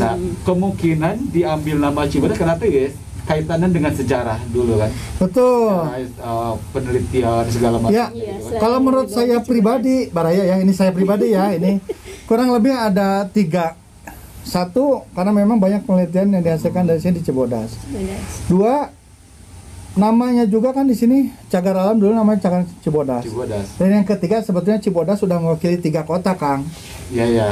Nah, kemungkinan diambil nama Cibodas kenapa guys? Kaitannya dengan sejarah dulu kan. Betul. Sejarah, eh, penelitian segala macam. Ya, gitu kan. kalau menurut saya pribadi, Baraya ya, ini saya pribadi ya, ini kurang lebih ada tiga. Satu, karena memang banyak penelitian yang dihasilkan dari sini di Cibodas. Cibodas. Dua, namanya juga kan di sini cagar alam dulu namanya cagar Cibodas. Cibodas. Dan yang ketiga sebetulnya Cibodas sudah mewakili tiga kota, Kang. Iya ya.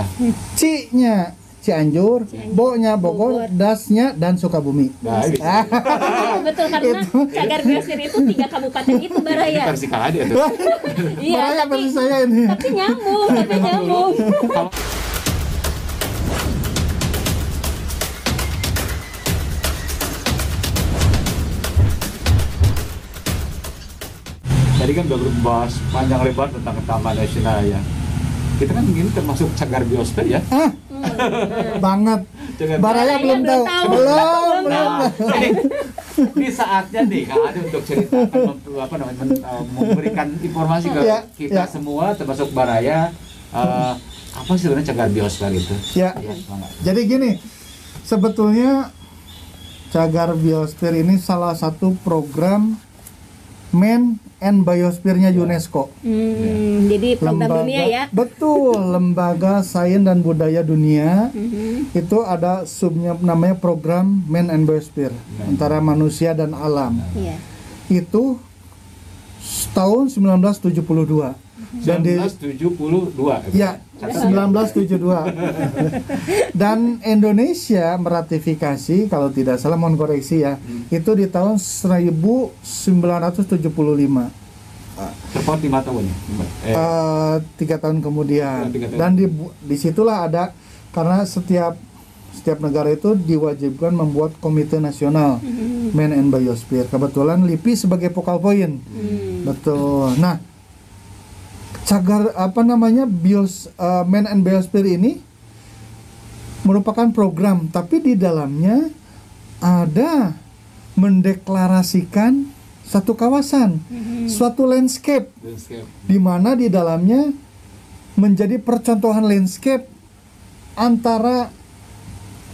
C-nya Cianjur, Bo-nya Bogor, Bogor. Das-nya dan Sukabumi. Nah, Ah, Betul, karena cagar biosfer itu tiga kabupaten itu Baraya. versi ya tuh. Iya, Baraya tapi, versi saya ini. tapi nyambung, tapi nyambung. Tadi kan udah berbahas panjang lebar tentang Taman Nasional ya. Kita kan ini termasuk cagar biosfer ya. Ah, Hmm. banget. Cagar Baraya belum tahu. Belum, belum. Nah, ini, ini saatnya nih Kak Ade untuk ceritakan mem- apa namanya uh, memberikan informasi ke Ya, kita ya. semua termasuk Baraya uh, apa sih sebenarnya cagar biosfer itu? Ya. Ya. Jadi gini, sebetulnya cagar biosfer ini salah satu program Man and Biosphere-nya UNESCO. Hmm, jadi program dunia ya. Betul, Lembaga Sains dan Budaya Dunia Mhm. itu ada subnya namanya program Man and Biosphere antara manusia dan alam. Iya. Itu tahun 1972 dan di 1972. Ya, 1972. Dan Indonesia meratifikasi kalau tidak salah mohon koreksi ya, itu di tahun 1975. Tepat lima tahun ya. Eh, Eh, tiga tahun kemudian. Oh, tiga tahun. Dan di di situlah ada karena setiap setiap negara itu diwajibkan membuat komite nasional Man and Biosphere. Kebetulan LIPI sebagai focal point. Hmm. Betul. Nah, cagar apa namanya bios uh, Man and Biosphere ini merupakan program, tapi di dalamnya ada mendeklarasikan satu kawasan, suatu landscape landscape. di mana di dalamnya menjadi percontohan landscape antara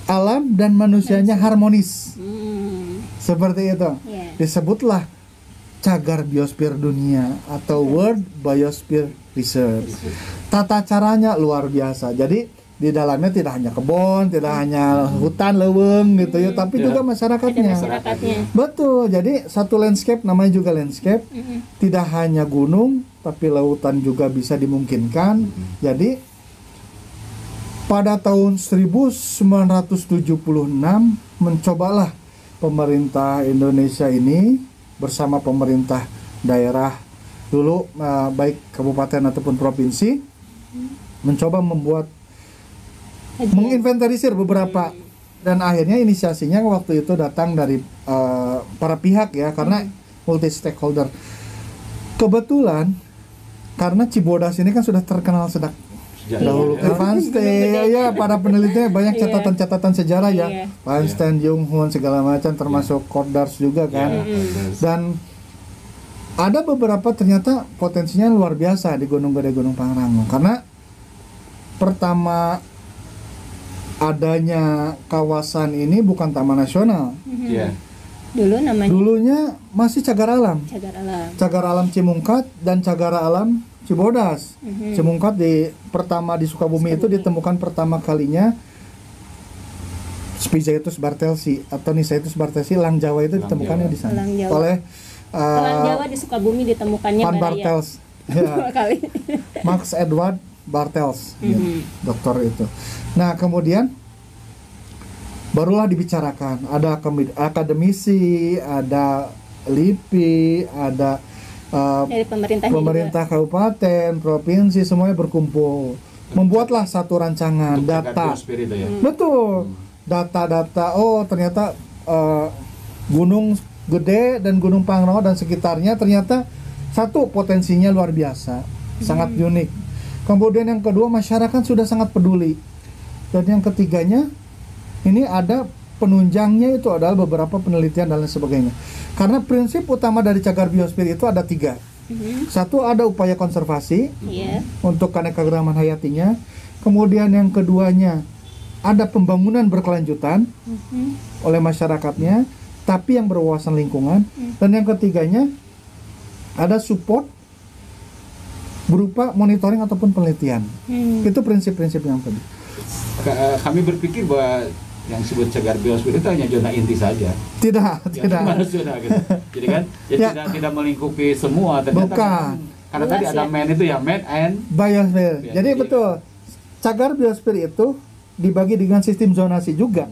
alam dan manusianya harmonis. Hmm. Seperti itu. Iya. Disebutlah cagar biosfer dunia atau World Biosphere Reserve. Tata caranya luar biasa. Jadi di dalamnya tidak hanya kebun, tidak hanya hutan leweng gitu ya, tapi Ya. juga Ada masyarakatnya. masyarakatnya. Betul. Jadi satu landscape namanya juga landscape. Mhm. Tidak hanya gunung, tapi lautan juga bisa dimungkinkan. Jadi pada tahun 1976 mencobalah pemerintah Indonesia ini bersama pemerintah daerah dulu eh, baik kabupaten ataupun provinsi mencoba membuat menginventarisir beberapa dan akhirnya inisiasinya waktu itu datang dari eh, para pihak ya karena multi stakeholder. Kebetulan karena Cibodas ini kan sudah terkenal sedang dahulu. ya. Einstein ya para penelitinya banyak Iya. catatan-catatan sejarah ya. Iya. Einstein, Jung Hoon segala macam termasuk Kordars juga kan. Dan ada beberapa ternyata potensinya luar biasa di Gunung Gede Gunung Pangrango karena pertama adanya kawasan ini bukan taman nasional Mhm. Iya. Dulu namanya dulunya masih cagar alam cagar alam. cagar alam Cimungkat dan cagar alam Cibodas Mhm. Cimungkat di pertama di Sukabumi itu Sukabumi. ditemukan pertama kalinya Spizaitus bartelsi atau Nisaitus bartelsi lang Jawa itu Lang ditemukannya Jawa. di sana oleh uh, Elang Jawa di Sukabumi ditemukannya Van Baraya. Bartels ya, kali. Max Edward Bartels ya, Mhm. dokter itu nah kemudian barulah dibicarakan ada akademisi ada LIPI ada uh, Dari pemerintah pemerintah kabupaten, provinsi semuanya berkumpul. Membuatlah satu rancangan Untuk data. ya. Betul. Data-data oh ternyata eh, gunung gede dan gunung Pangrango dan sekitarnya ternyata satu potensinya luar biasa, sangat unik. Kemudian yang kedua masyarakat sudah sangat peduli. Dan yang ketiganya ini ada penunjangnya itu adalah beberapa penelitian dan lain sebagainya. Karena prinsip utama dari cagar biosfer itu ada tiga. Mhm. Satu ada upaya konservasi Iya. untuk keanekaragaman hayatinya. Kemudian yang keduanya ada pembangunan berkelanjutan Mhm. oleh masyarakatnya, tapi yang berwawasan lingkungan. Hmm. Dan yang ketiganya ada support berupa monitoring ataupun penelitian. Hmm. Itu prinsip-prinsip yang tadi. Ka- Kami berpikir bahwa yang disebut cagar biosfer itu hanya zona inti saja. Tidak, Ya, tidak. zona gitu. Jadi kan ya, Ya. tidak tidak melingkupi semua ternyata Bukan. kan- karena tadi Luas ada ya. man itu ya man and Biosphere. Ya, Jadi jadi- betul. Cagar biosfer itu dibagi dengan sistem zonasi juga.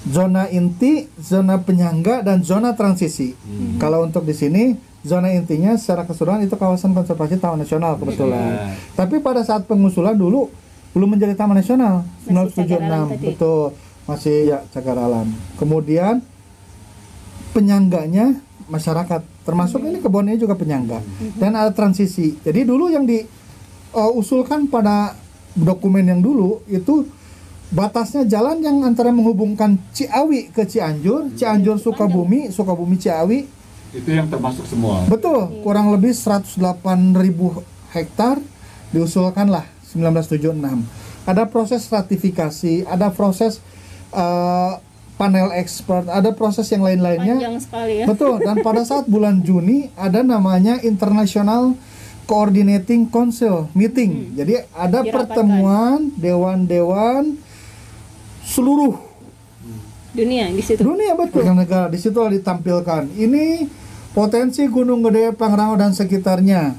Zona inti, zona penyangga, dan zona transisi. Hmm. Kalau untuk di sini, zona intinya secara keseluruhan itu kawasan konservasi taman nasional kebetulan. Ya. Tapi pada saat pengusulan dulu belum menjadi taman nasional Masih cagar alam 1976 tadi. betul masih ya cagar alam. Kemudian penyangganya masyarakat termasuk ini kebunnya juga penyangga dan ada transisi. Jadi dulu yang diusulkan pada dokumen yang dulu itu batasnya jalan yang antara menghubungkan Ciawi ke Cianjur, Cianjur Sukabumi, Sukabumi Ciawi itu yang termasuk semua. Betul, kurang lebih 108.000 hektar diusulkanlah 1976. Ada proses ratifikasi, ada proses eh, panel expert, ada proses yang lain-lainnya. Panjang sekali ya. Betul, dan pada saat bulan Juni ada namanya International Coordinating Council meeting. Jadi ada Dirapatkan. pertemuan dewan-dewan seluruh Dunia di situ. dunia betul. Negara di situ ditampilkan. Ini potensi Gunung Gede Pangrango dan sekitarnya.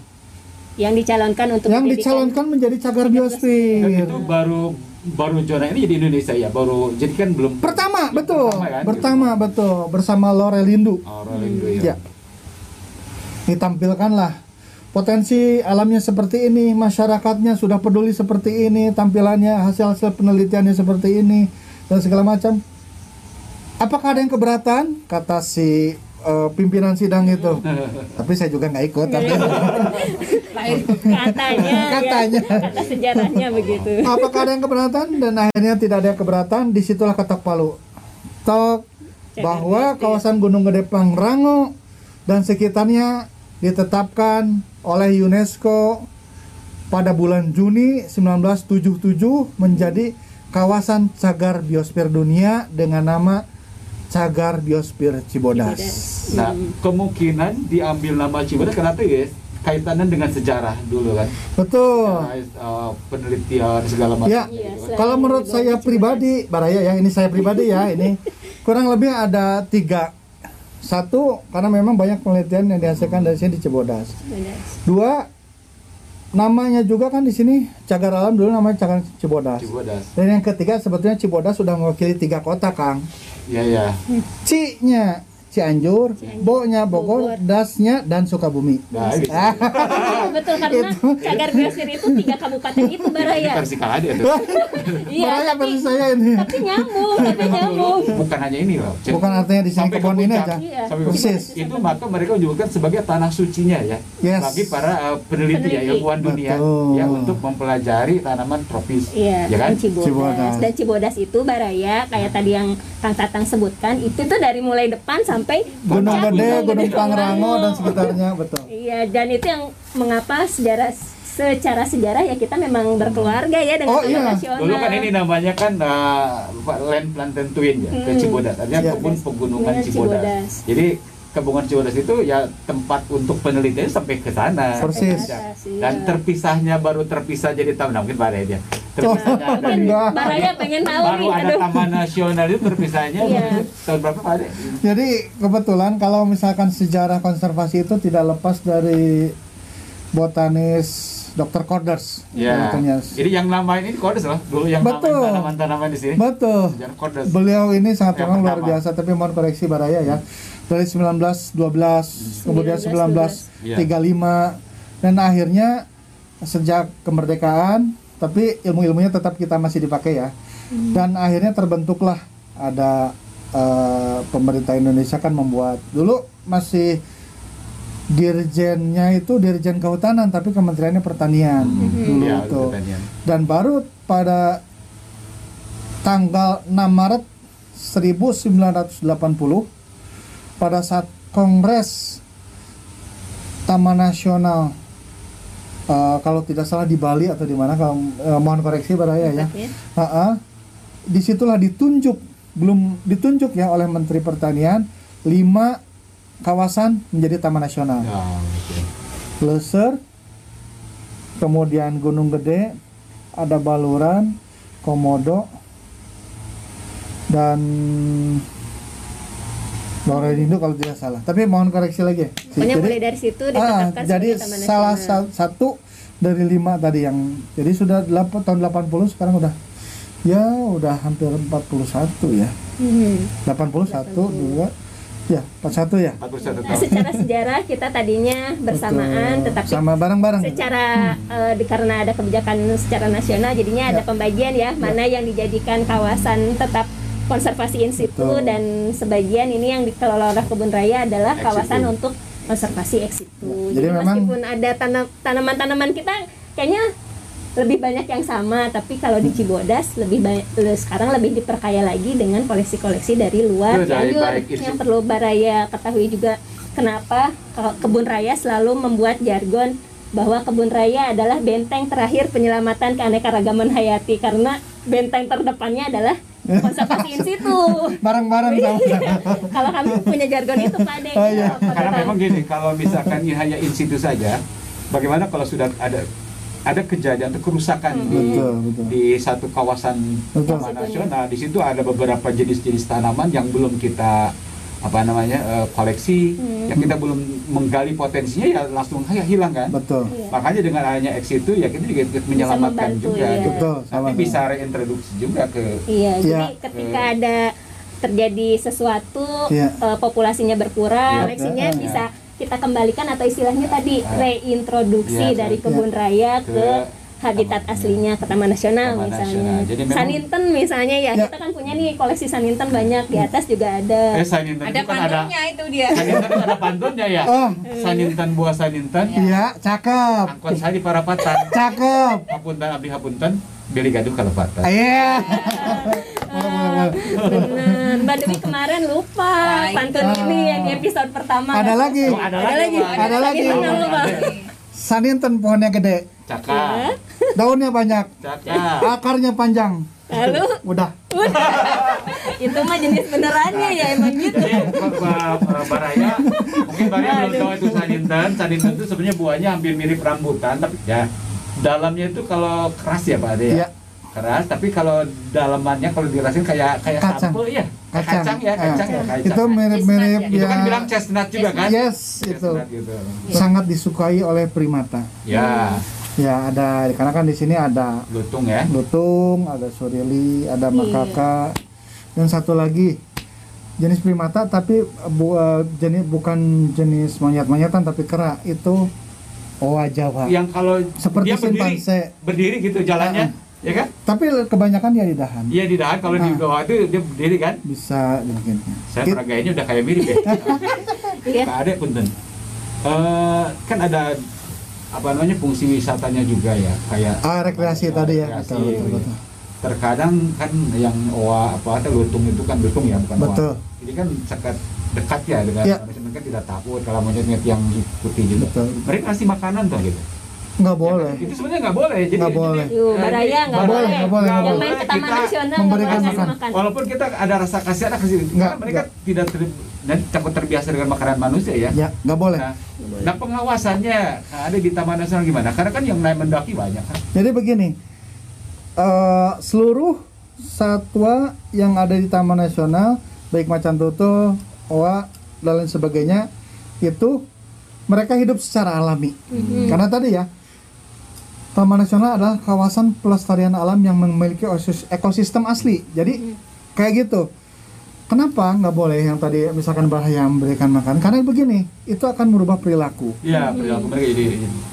Yang dicalonkan untuk yang dicalonkan menjadi cagar Dan biosfer itu baru baru zona ini jadi Indonesia ya, baru jadi kan belum pertama betul. Pertama kan, pertama betul. Bersama Lorelindu Oh, dulu ya. Ya. ditampilkanlah. Potensi alamnya seperti ini masyarakatnya sudah peduli seperti ini tampilannya hasil-hasil penelitiannya seperti ini dan segala macam. Apakah ada yang keberatan? Kata si eh, pimpinan sidang itu. Tapi saya juga nggak ikut tapi katanya, Katanya. ya, kata sejarahnya begitu. apakah ada yang keberatan? Dan akhirnya tidak ada yang keberatan di situlah ketok palu. Tok bahwa kawasan Gunung Gede Pangrango dan sekitarnya ditetapkan oleh UNESCO pada bulan Juni 1977 menjadi kawasan cagar biosfer dunia dengan nama cagar biosfer Cibodas. Nah, kemungkinan diambil nama Cibodas kenapa guys? Kaitannya dengan sejarah dulu kan. Betul. Sejarah, eh, penelitian segala macam. Ya, Iya, selain kalau menurut saya pribadi, Baraya ya, ini saya pribadi ya, ini kurang lebih ada tiga. Satu, karena memang banyak penelitian yang dihasilkan dari sini di Cibodas. Benar. Dua, namanya juga kan di sini cagar alam dulu namanya cagar Cibodas. Cibodas. Dan yang ketiga sebetulnya Cibodas sudah mewakili tiga kota, Kang. Ya ya. C-nya Cianjur, Bo-nya Bogor, Bogor. Das-nya dan Sukabumi. Nah, Ah, Betul karena cagar biosfer itu tiga kabupaten itu Baraya. versi dia tuh. Iya, Baraya versi saya ini. tapi nyambung, tapi nyambung. Bukan hanya ini loh. Cip. Bukan artinya di sini kebun ini aja. Iya. Persis. Itu maka mereka menyebutkan sebagai tanah sucinya ya. Yes. Bagi para eh, peneliti, ya Peneliti. ilmuwan dunia Betul. ya untuk mempelajari tanaman tropis. Iya, Ya kan? Cibodas. Cibodas. Dan Cibodas itu Baraya kayak tadi yang Kang Tatang sebutkan itu tuh dari mulai depan sampai Gunung puncak Gede, Gunung Gunung Pangrango dan sekitarnya, betul. Iya, dan itu yang mengapa sejarah secara sejarah ya kita memang berkeluarga ya dengan Oh, iya. nasional. Dulu kan ini namanya kan apa, land plantain twin ya ke Hmm. Cibodas. Artinya Iya. kebun pegunungan Cibodas. Cibodas. Jadi kebungan Cibodas itu ya tempat untuk penelitian sampai ke sana. Persis. Ya. Iya. Dan terpisahnya baru terpisah jadi taman nah, mungkin Baraya dia. Terpisahnya Oh, dari. Baraya pengen tahu baru nih, ada aduh. taman nasional itu terpisahnya Iya. tahun berapa Pak? Jadi kebetulan kalau misalkan sejarah konservasi itu tidak lepas dari botanis Dr. Corders. Ya. sebetulnya. Jadi yang namain ini kodes loh. Dulu yang Betul. tanaman-tanaman di sini. Betul. Kodes. Beliau ini sangat Yang memang luar biasa, tapi mohon koreksi Baraya ya. Dari 1912, kemudian 1935 dan akhirnya sejak kemerdekaan, tapi ilmu-ilmunya tetap kita masih dipakai ya. Dan akhirnya terbentuklah ada eh, pemerintah Indonesia kan membuat dulu masih dirjennya itu dirjen kehutanan tapi kementeriannya pertanian dulu Ya, itu pertanian. dan baru pada tanggal 6 Maret 1980 pada saat Kongres Taman Nasional eh, kalau tidak salah di Bali atau di mana kalau eh, mohon koreksi Baraya ya Ya. Ha-ha. di situlah ditunjuk belum ditunjuk ya oleh Menteri Pertanian lima kawasan menjadi taman nasional. Ya, oke. Leser, kemudian Gunung Gede, ada Baluran, Komodo, dan Lorenindo kalau tidak salah. Tapi mohon koreksi lagi. Pokoknya mulai dari situ ah, ditetapkan jadi sebagai taman salah nasional. sa- satu dari lima tadi yang jadi sudah 8, tahun 80 sekarang udah ya udah hampir 41 ya. Hmm. 81 dua ya 41 ya. 41 Nah, tahun. secara sejarah kita tadinya bersamaan, Betul. tetapi sama bareng-bareng. secara eh, di- karena ada kebijakan secara nasional, jadinya ada Ya. pembagian ya, mana yang dijadikan kawasan tetap konservasi in situ Betul. dan sebagian ini yang dikelola oleh kebun raya adalah Ex kawasan untuk konservasi ex situ. Ya, Jadi, jadi memang- meskipun ada tanam tanaman-tanaman kita kayaknya lebih banyak yang sama, tapi kalau di Cibodas lebih banyak sekarang lebih diperkaya lagi dengan koleksi-koleksi dari luar isi- yang perlu Baraya ketahui juga kenapa ke- kebun raya selalu membuat jargon bahwa kebun raya adalah benteng terakhir penyelamatan keanekaragaman hayati karena benteng terdepannya adalah konservasi in situ. Bareng-bareng sama. Kalau kami punya jargon itu Pak Ade. Oh, iya. Karena memang gini, kalau misalkan ini hanya in situ saja, bagaimana kalau sudah ada ada kejadian atau kerusakan di, Betul, betul. di satu kawasan Betul. taman nasional, di situ ada beberapa jenis-jenis tanaman yang belum kita apa namanya eh, koleksi, Hmm. yang kita belum menggali potensinya ya langsung ya hilang kan. Betul. Iya. Makanya dengan adanya X itu ya kita juga ikut menyelamatkan membantu, juga. iya. gitu. Betul, Nanti sama-sama. bisa reintroduksi juga ke Iya, jadi Iya. ketika ada terjadi sesuatu Iya. eh, populasinya berkurang, Iya. koleksinya Iya. bisa kita kembalikan atau istilahnya tadi Iya. reintroduksi Iya, dari iya. kebun raya ke, Ke habitat taman- aslinya ke taman nasional Taman misalnya. nasional. Jadi memang- Saninten misalnya ya, Ya. kita kan punya nih koleksi Saninten banyak di atas juga ada. eh Saninten Ada itu kan ada pantunnya itu dia. Saninten itu ada pantunnya ya. Oh, Saninten buah Saninten. iya, cakep. Angkot saya di Parapatan. Cakep. Hapunten abdi hapunten beli gaduh kalau patah. Iya. Bener, Mbak Dewi kemarin lupa pantun itu. ini yang di episode pertama. Ada lagi. Oh, ada Ada lagi. Pak. Ada lagi. Saninten yang lupa. Saninten pohonnya gede, Cakap. daunnya banyak, Cakap. akarnya panjang. Lalu Udah. itu mah jenis benerannya ya emang gitu. Ba- Ba- Baraya mungkin Baraya belum tahu itu Saninten. Saninten itu sebenarnya buahnya hampir mirip rambutan tapi ya dalamnya itu kalau keras ya Pak Ade ya. Keras tapi kalau dalamannya kalau dirasain kayak kayak Kacang. sampo ya. Kacang. Kacang ya, kacang Ah. ya, kacang. Itu mirip-mirip Itu ya. kan bilang chestnut juga kan? Yes, itu. Gitu. Sangat disukai oleh primata. Ya, Ya ada karena kan di sini ada lutung ya. lutung, ada surili, ada Iya. makaka, dan satu lagi jenis primata tapi bu, eh, jenis bukan jenis monyet-monyetan tapi kera itu owa Jawa. Yang kalau Seperti dia berdiri, simpanse. berdiri gitu jalannya, ya kan? Tapi kebanyakan dia di dahan. Iya di dahan kalau di Ah. bawah itu dia berdiri kan? Bisa mungkin. Saya pernah gayanya udah kayak mirip ya. Iya. Kak Ade punten. Eh, kan ada apa namanya fungsi wisatanya juga ya, kayak Ah rekreasi tadi ya. rekreasi. Betul, betul, betul. Terkadang kan yang owa apa ada lutung itu kan lutung ya bukan Betul. owa. Jadi kan sekat dekat ya dengan Ya. mereka tidak takut kalau monyet-monyet yang ikuti juga. Betul. Mereka kasih makanan tuh gitu. Nggak boleh. Itu sebenarnya nggak boleh. Jadi, Nggak boleh. eh, baraya nggak boleh, nggak boleh, Yang nggak main boleh. ke taman Kita nasional memberikan makan. makan. Walaupun kita ada rasa kasihan kasih Nggak, karena mereka tidak ter, dan takut terbiasa dengan makanan manusia ya. Ya nggak boleh. Nah, nah pengawasannya ada di Taman Nasional gimana? Karena kan yang naik mendaki banyak kan. Jadi begini, eh, seluruh satwa yang ada di Taman Nasional, baik macan tutul, owa, dan lain sebagainya, itu mereka hidup secara alami. Mhm. Karena tadi ya, Taman Nasional adalah kawasan pelestarian alam yang memiliki osis- ekosistem asli. Jadi kayak gitu. Kenapa nggak boleh yang tadi misalkan bahaya memberikan makan? Karena begini, itu akan merubah perilaku Iya, perilaku mereka jadi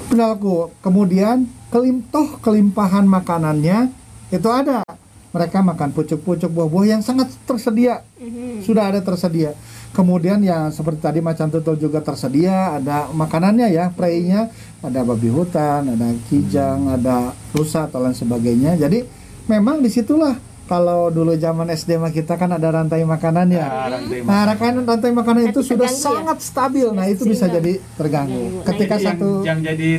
perilaku. Kemudian kelim toh kelimpahan makanannya itu ada. Mereka makan pucuk-pucuk buah-buah yang sangat tersedia, Mhm. sudah ada tersedia. Kemudian yang seperti tadi macan tutul juga tersedia, ada makanannya ya, prey-nya, ada babi hutan, ada kijang, ada rusa atau lain sebagainya. Jadi memang di situlah kalau dulu zaman SD mah kita kan ada rantai makanannya. Ya, rantai Nah, rantai, rantai makanan itu sudah ya? sangat stabil. Nah, itu bisa jadi terganggu. Nah, Ketika Jadi yang, satu yang jadi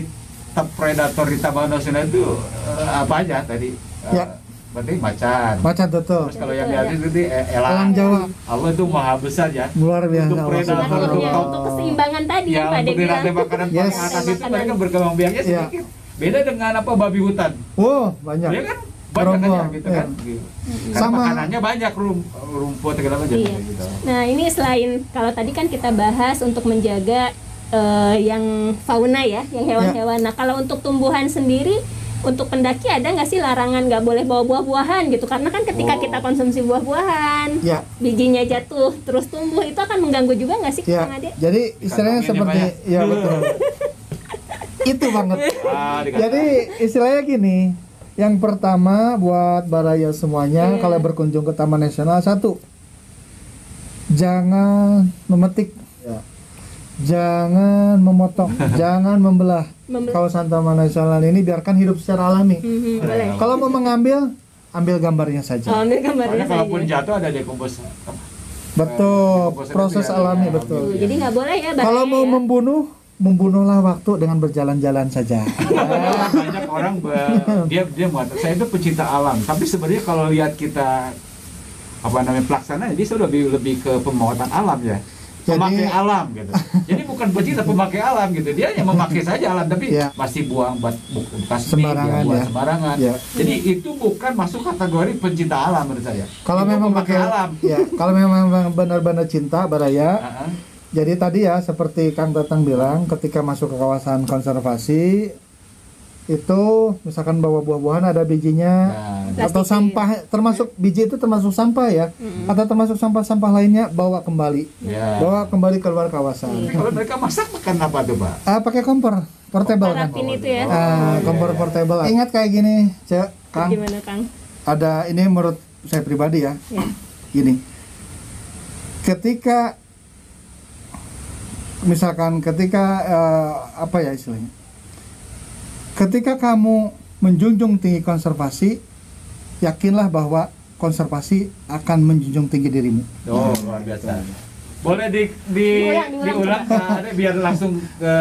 top predator di Taman Nasional itu eh, apa aja tadi? Eh, Ya. Berarti macan. Macan betul. Terus kalau yang di atas itu eh, elang. Elang Jawa Allah itu maha besar ya. luar biasa. Untuk predator, wa untuk keseimbangan tadi Ya, Ade untuk rantai makanan Yes. paling atas itu mereka berkembang biaknya Iya. sedikit. Beda dengan apa babi hutan. Oh, banyak. Ya kan banyak Rombong, aja gitu iya. kan. Gitu. Karena Sama- makanannya banyak rum, rumput segala macam Iya. gitu. Nah ini selain kalau tadi kan kita bahas untuk menjaga eh, yang fauna ya, yang hewan-hewan. Nah kalau untuk tumbuhan sendiri, untuk pendaki ada nggak sih larangan nggak boleh bawa buah-buahan gitu? Karena kan ketika Oh. kita konsumsi buah-buahan, Ya, bijinya jatuh terus tumbuh itu akan mengganggu juga nggak sih ya. Kang Ade? Jadi istilahnya ya, seperti Pak, ya betul. Itu banget. Ah. Jadi istilahnya gini, yang pertama buat baraya semuanya Iya. kalau berkunjung ke Taman Nasional satu, jangan memetik, ya. Jangan memotong, jangan membelah Membelah. kawasan Taman Nasional ini biarkan hidup secara alami. Mhm, boleh. Kalau mau mengambil, ambil gambarnya Oh, saja. ambil gambarnya Soalnya kalaupun saja. jatuh ada dekompos. Betul, Dekomposnya proses ya, alami ya, betul. ambil. Jadi nggak boleh ya. Kalau mau ya. membunuh, membunuhlah waktu dengan berjalan-jalan saja. Banyak orang dia dia mengatakan saya itu pecinta alam tapi sebenarnya kalau lihat kita apa namanya pelaksananya dia sudah lebih lebih ke pemotongan alam ya Jadi- memakai alam gitu jadi bukan pecinta pemakai alam gitu dia yang memakai saja alam tapi Ya. masih buang buat bu- bekas Sembarangan buang ya. sembarangan Ya. jadi itu bukan masuk kategori pencinta alam menurut saya Kalau Itu memang pemakai pakai alam ya, kalau memang benar-benar cinta baraya, Ah, ah. Jadi tadi ya seperti Kang Tatang bilang ketika masuk ke kawasan konservasi itu misalkan bawa buah-buahan ada bijinya. Nah, atau Plastik. sampah termasuk biji itu termasuk sampah ya. Atau termasuk sampah-sampah lainnya bawa kembali. Ya. bawa kembali keluar kawasan. Tapi kalau mereka masak makan apa tuh pak? Ah pakai kompor portable kan? Itu ya. ah kompor portable. Ingat kayak gini cek Kang? Gimana Kang? ada ini menurut saya pribadi ya. Ya. gini. Ketika misalkan ketika eh, apa ya istilahnya ketika kamu menjunjung tinggi konservasi yakinlah bahwa konservasi akan menjunjung tinggi dirimu Oh, luar biasa. Boleh di, di Diulang, diulang. biar langsung ke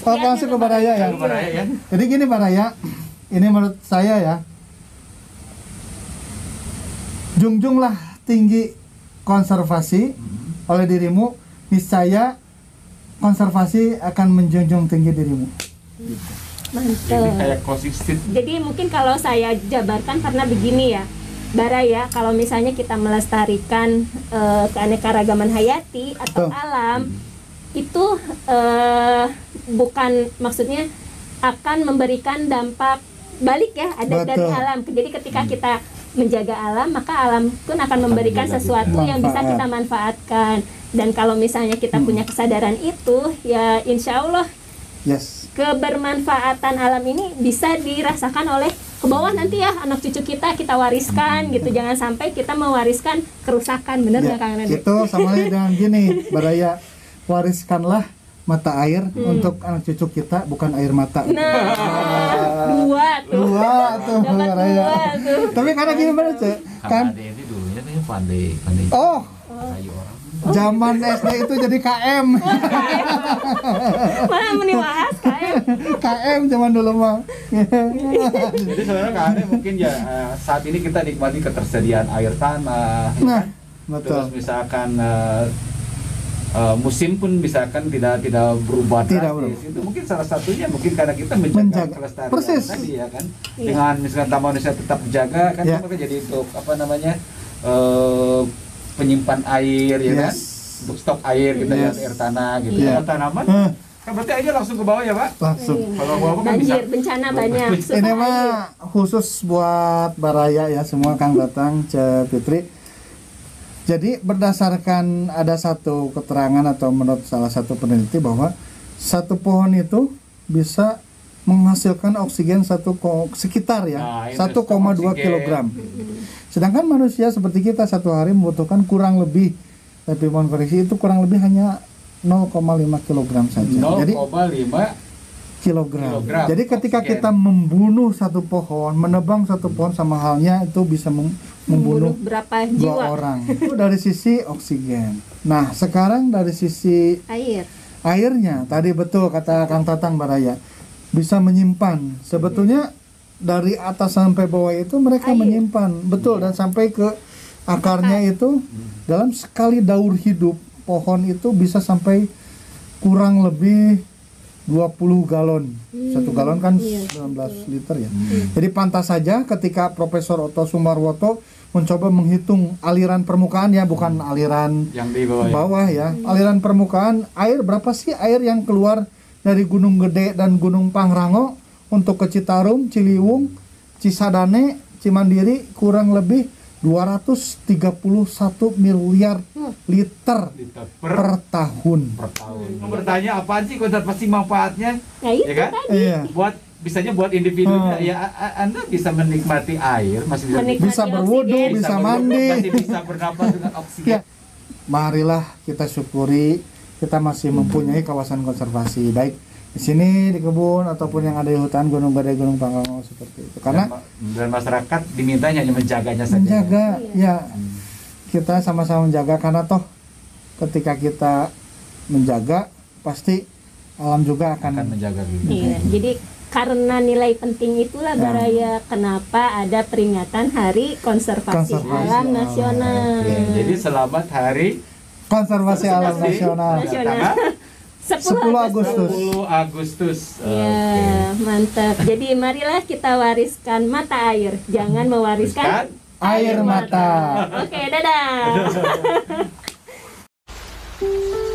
oh langsung ke Baraya ya ke Baraya ya. jadi gini Baraya ini menurut saya ya junjunglah tinggi konservasi oleh dirimu niscaya konservasi akan menjunjung tinggi dirimu Ini Mantap. kayak closing statement. Jadi mungkin kalau saya jabarkan karena begini ya, Bara ya, kalau misalnya kita melestarikan eh, keanekaragaman hayati atau Betul. alam, itu eh, bukan maksudnya akan memberikan dampak balik ya, ada dari Betul. alam. Jadi ketika kita menjaga alam, maka alam pun akan memberikan sesuatu yang bisa Manfaat. kita manfaatkan. Dan kalau misalnya kita punya kesadaran itu, ya insya Allah yes kebermanfaatan alam ini bisa dirasakan oleh ke bawah nanti ya anak cucu kita kita wariskan gitu. Jangan sampai kita mewariskan kerusakan bener Ya, nggak Kang Nadi? itu sama dengan gini Baraya wariskanlah mata air untuk anak cucu kita bukan air mata. Nah dua tuh. Dua tuh dua tuh. Tapi karena gini banget Cek. Kan? Ade ini dulunya nih pandai pandai oh. kayu orang. Zaman SD itu jadi KM mana meniwas KM KM zaman dulu mah Jadi sebenarnya Ade mungkin ya eh, saat ini kita nikmati ketersediaan air tanah. nah kan? betul Terus misalkan eh, eh, musim pun misalkan tidak tidak berubah Tidak drastis. Itu mungkin salah satunya mungkin karena kita menjaga, Menjaga. kelestarian Persis. tadi ya kan. Iya. Dengan misalkan Taman Indonesia tetap dijaga kan Ya. maka jadi untuk apa namanya eh, penyimpan air ya kan. Yes. Untuk stok air kita ya Yes. air tanah gitu. Iya. Kalau tanaman Eh, kan berarti airnya langsung ke bawah ya Pak. langsung Kalau gua kan bisa banjir bencana banyak ini mah khusus buat Baraya ya semua Kang datang Ce Fitri jadi berdasarkan ada satu keterangan atau menurut salah satu peneliti bahwa satu pohon itu bisa menghasilkan oksigen satu ko- sekitar Nah, ya 1,2 oksigen. kilogram sedangkan manusia seperti kita satu hari membutuhkan kurang lebih tapi mohon koreksi itu kurang lebih hanya 0,5 kilogram saja jadi 0,5 kilogram. Kilogram Jadi ketika oksigen. kita membunuh satu pohon, menebang satu pohon sama halnya itu bisa mem- membunuh membunuh berapa dua jiwa orang. Itu dari sisi oksigen. Nah, sekarang dari sisi air airnya, tadi betul kata Kang Tatang Baraya, bisa menyimpan. Sebetulnya dari atas sampai bawah itu mereka Air. menyimpan. Betul dan sampai ke akarnya itu dalam sekali daur hidup pohon itu bisa sampai kurang lebih 20 galon. Satu galon kan iya, 19 liter ya. Jadi pantas saja ketika Profesor Otto Sumarwoto mencoba menghitung aliran permukaan ya bukan aliran yang di bawah ya. bawah ya. Aliran permukaan air berapa sih air yang keluar dari Gunung Gede dan Gunung Pangrango untuk ke Citarum, Ciliwung, Cisadane, Cimandiri kurang lebih 231 miliar liter Liter per, per, tahun. per tahun. Mau bertanya apaan sih konservasi manfaatnya? Nah itu Ya kan? tadi Iya. Buat bisanya buat individunya Hmm. ya Anda bisa menikmati air, masih bisa Menikmati Bisa berwudu, bisa berwudu, mandi. masih bisa bernapas dengan oksigen. Ya. Marilah kita syukuri kita masih mempunyai kawasan konservasi baik di sini di kebun ataupun yang ada di hutan Gunung Gede, Gunung Pangrango seperti itu. Karena dan, dan masyarakat dimintanya hanya menjaganya saja. menjaga ya Hmm. kita sama-sama menjaga karena toh ketika kita menjaga pasti alam juga akan akan menjaga gitu. Iya, jadi karena nilai penting itulah Ya. Baraya kenapa ada peringatan Hari Konservasi, Konservasi Alam Alam. Nasional. Oke, jadi selamat hari konservasi alam nasional. nasional. 10 Agustus. 10 Agustus. Ya, okay. mantap. Jadi marilah kita wariskan mata air, jangan mewariskan Wariskan air mata. mata. Oke, okay, dadah.